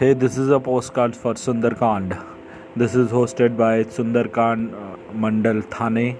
Hey, this is a postcard for Sundarkand. This is hosted by Sundarkand uh, Mandal Thane